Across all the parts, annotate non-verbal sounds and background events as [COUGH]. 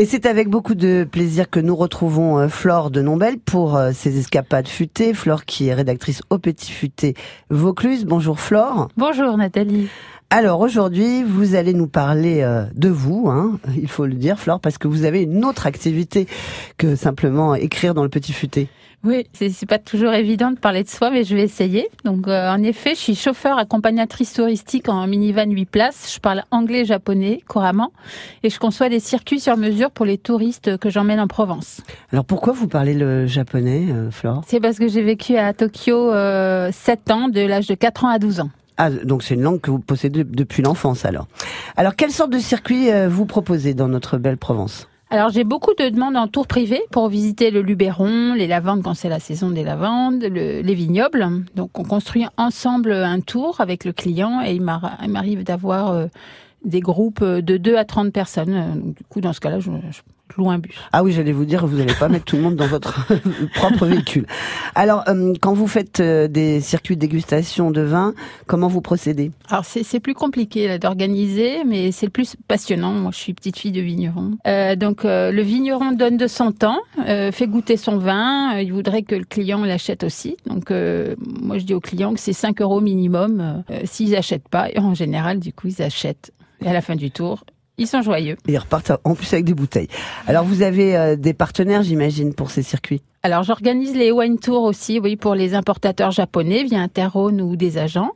Et c'est avec beaucoup de plaisir que nous retrouvons euh, Flore de Nombel pour euh, ses escapades futées. Flore qui est rédactrice au Petit Futé Vaucluse. Bonjour Flore. Bonjour Nathalie. Alors aujourd'hui, vous allez nous parler euh, de vous, hein, il faut le dire Flore, parce que vous avez une autre activité que simplement écrire dans le Petit Futé. Oui, c'est pas toujours évident de parler de soi, mais je vais essayer. Donc, euh, en effet, je suis chauffeur accompagnatrice touristique en minivan 8 places. Je parle anglais, japonais couramment, et je conçois des circuits sur mesure pour les touristes que j'emmène en Provence. Alors, pourquoi vous parlez le japonais, euh, Flore? C'est parce que j'ai vécu à Tokyo euh, 7 ans, de l'âge de 4 ans à 12 ans. Ah, donc c'est une langue que vous possédez depuis l'enfance alors. Alors, quelle sorte de circuit euh, vous proposez dans notre belle Provence? Alors j'ai beaucoup de demandes en tour privé pour visiter le Luberon, les lavandes quand c'est la saison des lavandes, les vignobles. Donc on construit ensemble un tour avec le client et il m'arrive d'avoir euh, des groupes de 2 à 30 personnes. du coup dans ce cas-là je, je loin bus. Ah oui, j'allais vous dire, vous n'allez pas mettre tout le monde dans votre [LAUGHS] propre véhicule. Alors, euh, quand vous faites euh, des circuits de dégustation de vin, comment vous procédez? Alors, c'est plus compliqué d'organiser, mais c'est le plus passionnant. Moi, je suis petite fille de vigneron. Euh, donc, euh, le vigneron donne de son temps, fait goûter son vin. il voudrait que le client l'achète aussi. Donc, moi, je dis aux clients que c'est 5 euros minimum. S'ils n'achètent pas, en général, du coup, ils achètent. Et à la fin du tour, ils sont joyeux. Ils repartent en plus avec des bouteilles. Alors vous avez euh, des partenaires, j'imagine, pour ces circuits? Alors j'organise les wine tours aussi, oui, pour les importateurs japonais via Interrone ou des agents.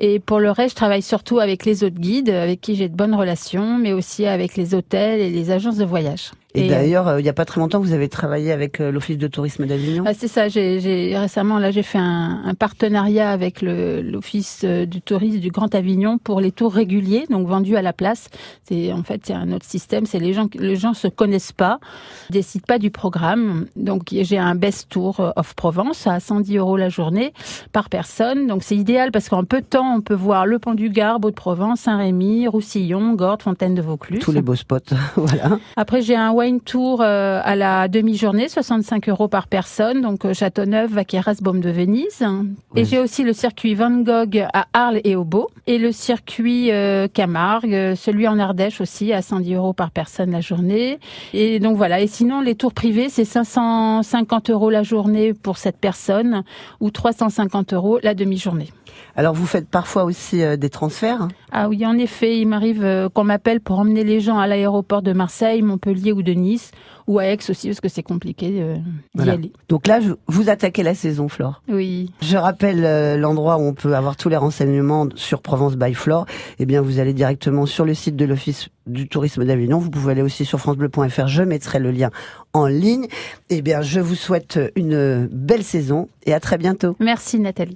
Et pour le reste, je travaille surtout avec les autres guides, avec qui j'ai de bonnes relations, mais aussi avec les hôtels et les agences de voyage. Et, d'ailleurs, euh, il n'y a pas très longtemps, vous avez travaillé avec euh, l'Office de tourisme d'Avignon. Ah, c'est ça. J'ai récemment, là, j'ai fait un, un, partenariat avec l'Office euh, du tourisme du Grand Avignon pour les tours réguliers, donc vendus à la place. C'est en fait c'est un autre système. C'est les gens, les gens se connaissent pas, décident pas du programme. Donc j'ai un best tour off Provence à 110 euros la journée par personne. Donc c'est idéal parce qu'en peu de temps, on peut voir le Pont du Gard, Beau-de-Provence, Saint-Rémy, Roussillon, Gordes, Fontaine de Vaucluse. Tous les beaux spots, [LAUGHS] voilà. Après j'ai un une tour euh, à la demi-journée, 65 euros par personne, donc euh, Châteauneuf, Vaqueras, Baume de Venise. Et j'ai aussi le circuit Van Gogh à Arles et au Beau, et le circuit euh, Camargue, celui en Ardèche aussi à 110 euros par personne la journée. Et donc voilà. Et sinon, les tours privés, c'est 550 euros la journée pour cette personne ou 350 euros la demi-journée. Alors vous faites parfois aussi des transferts Ah oui, en effet, il m'arrive qu'on m'appelle pour emmener les gens à l'aéroport de Marseille, Montpellier ou de Nice ou à Aix aussi parce que c'est compliqué euh, d'y aller. Donc là, vous attaquez la saison, Flore. Oui. Je rappelle euh, l'endroit où on peut avoir tous les renseignements sur Provence by Flore. Eh bien, vous allez directement sur le site de l'Office du tourisme d'Avignon. Vous pouvez aller aussi sur francebleu.fr. Je mettrai le lien en ligne. Eh bien, je vous souhaite une belle saison et à très bientôt. Merci Nathalie.